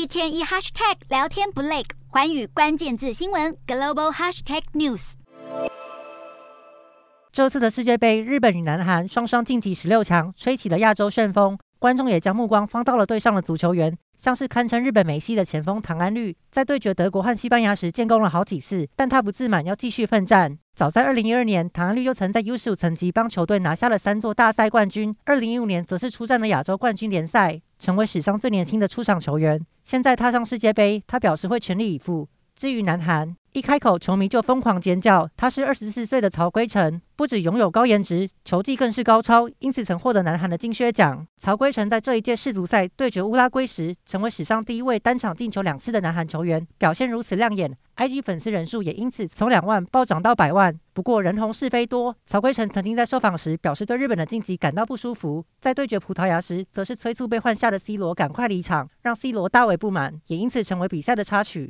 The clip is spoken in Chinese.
一天一 hashtag 聊天不累，寰宇关键字新闻 global hashtag news。这次的世界杯，日本与南韩双双晋级十六强，吹起了亚洲旋风。观众也将目光放到了队上的足球员，像是堪称日本梅西的前锋唐安绿，在对决德国和西班牙时建功了好几次，但他不自满，要继续奋战。早在二零一二年，唐安绿就曾在 U 十五层级帮球队拿下了三座大赛冠军。二零一五年则是出战了亚洲冠军联赛，成为史上最年轻的出场球员。现在踏上世界杯，他表示会全力以赴。至于南韩，一开口球迷就疯狂尖叫。他是二十四岁的曹圭成，不止拥有高颜值，球技更是高超，因此曾获得南韩的金靴奖。曹圭成在这一届世足赛对决乌拉圭时，成为史上第一位单场进球两次的南韩球员，表现如此亮眼，IG 粉丝人数也因此从两万暴涨到百万。不过人红是非多，曹圭成曾经在受访时表示对日本的晋级感到不舒服，在对决葡萄牙时，则是催促被换下的 C 罗赶快离场，让 C 罗大为不满，也因此成为比赛的插曲。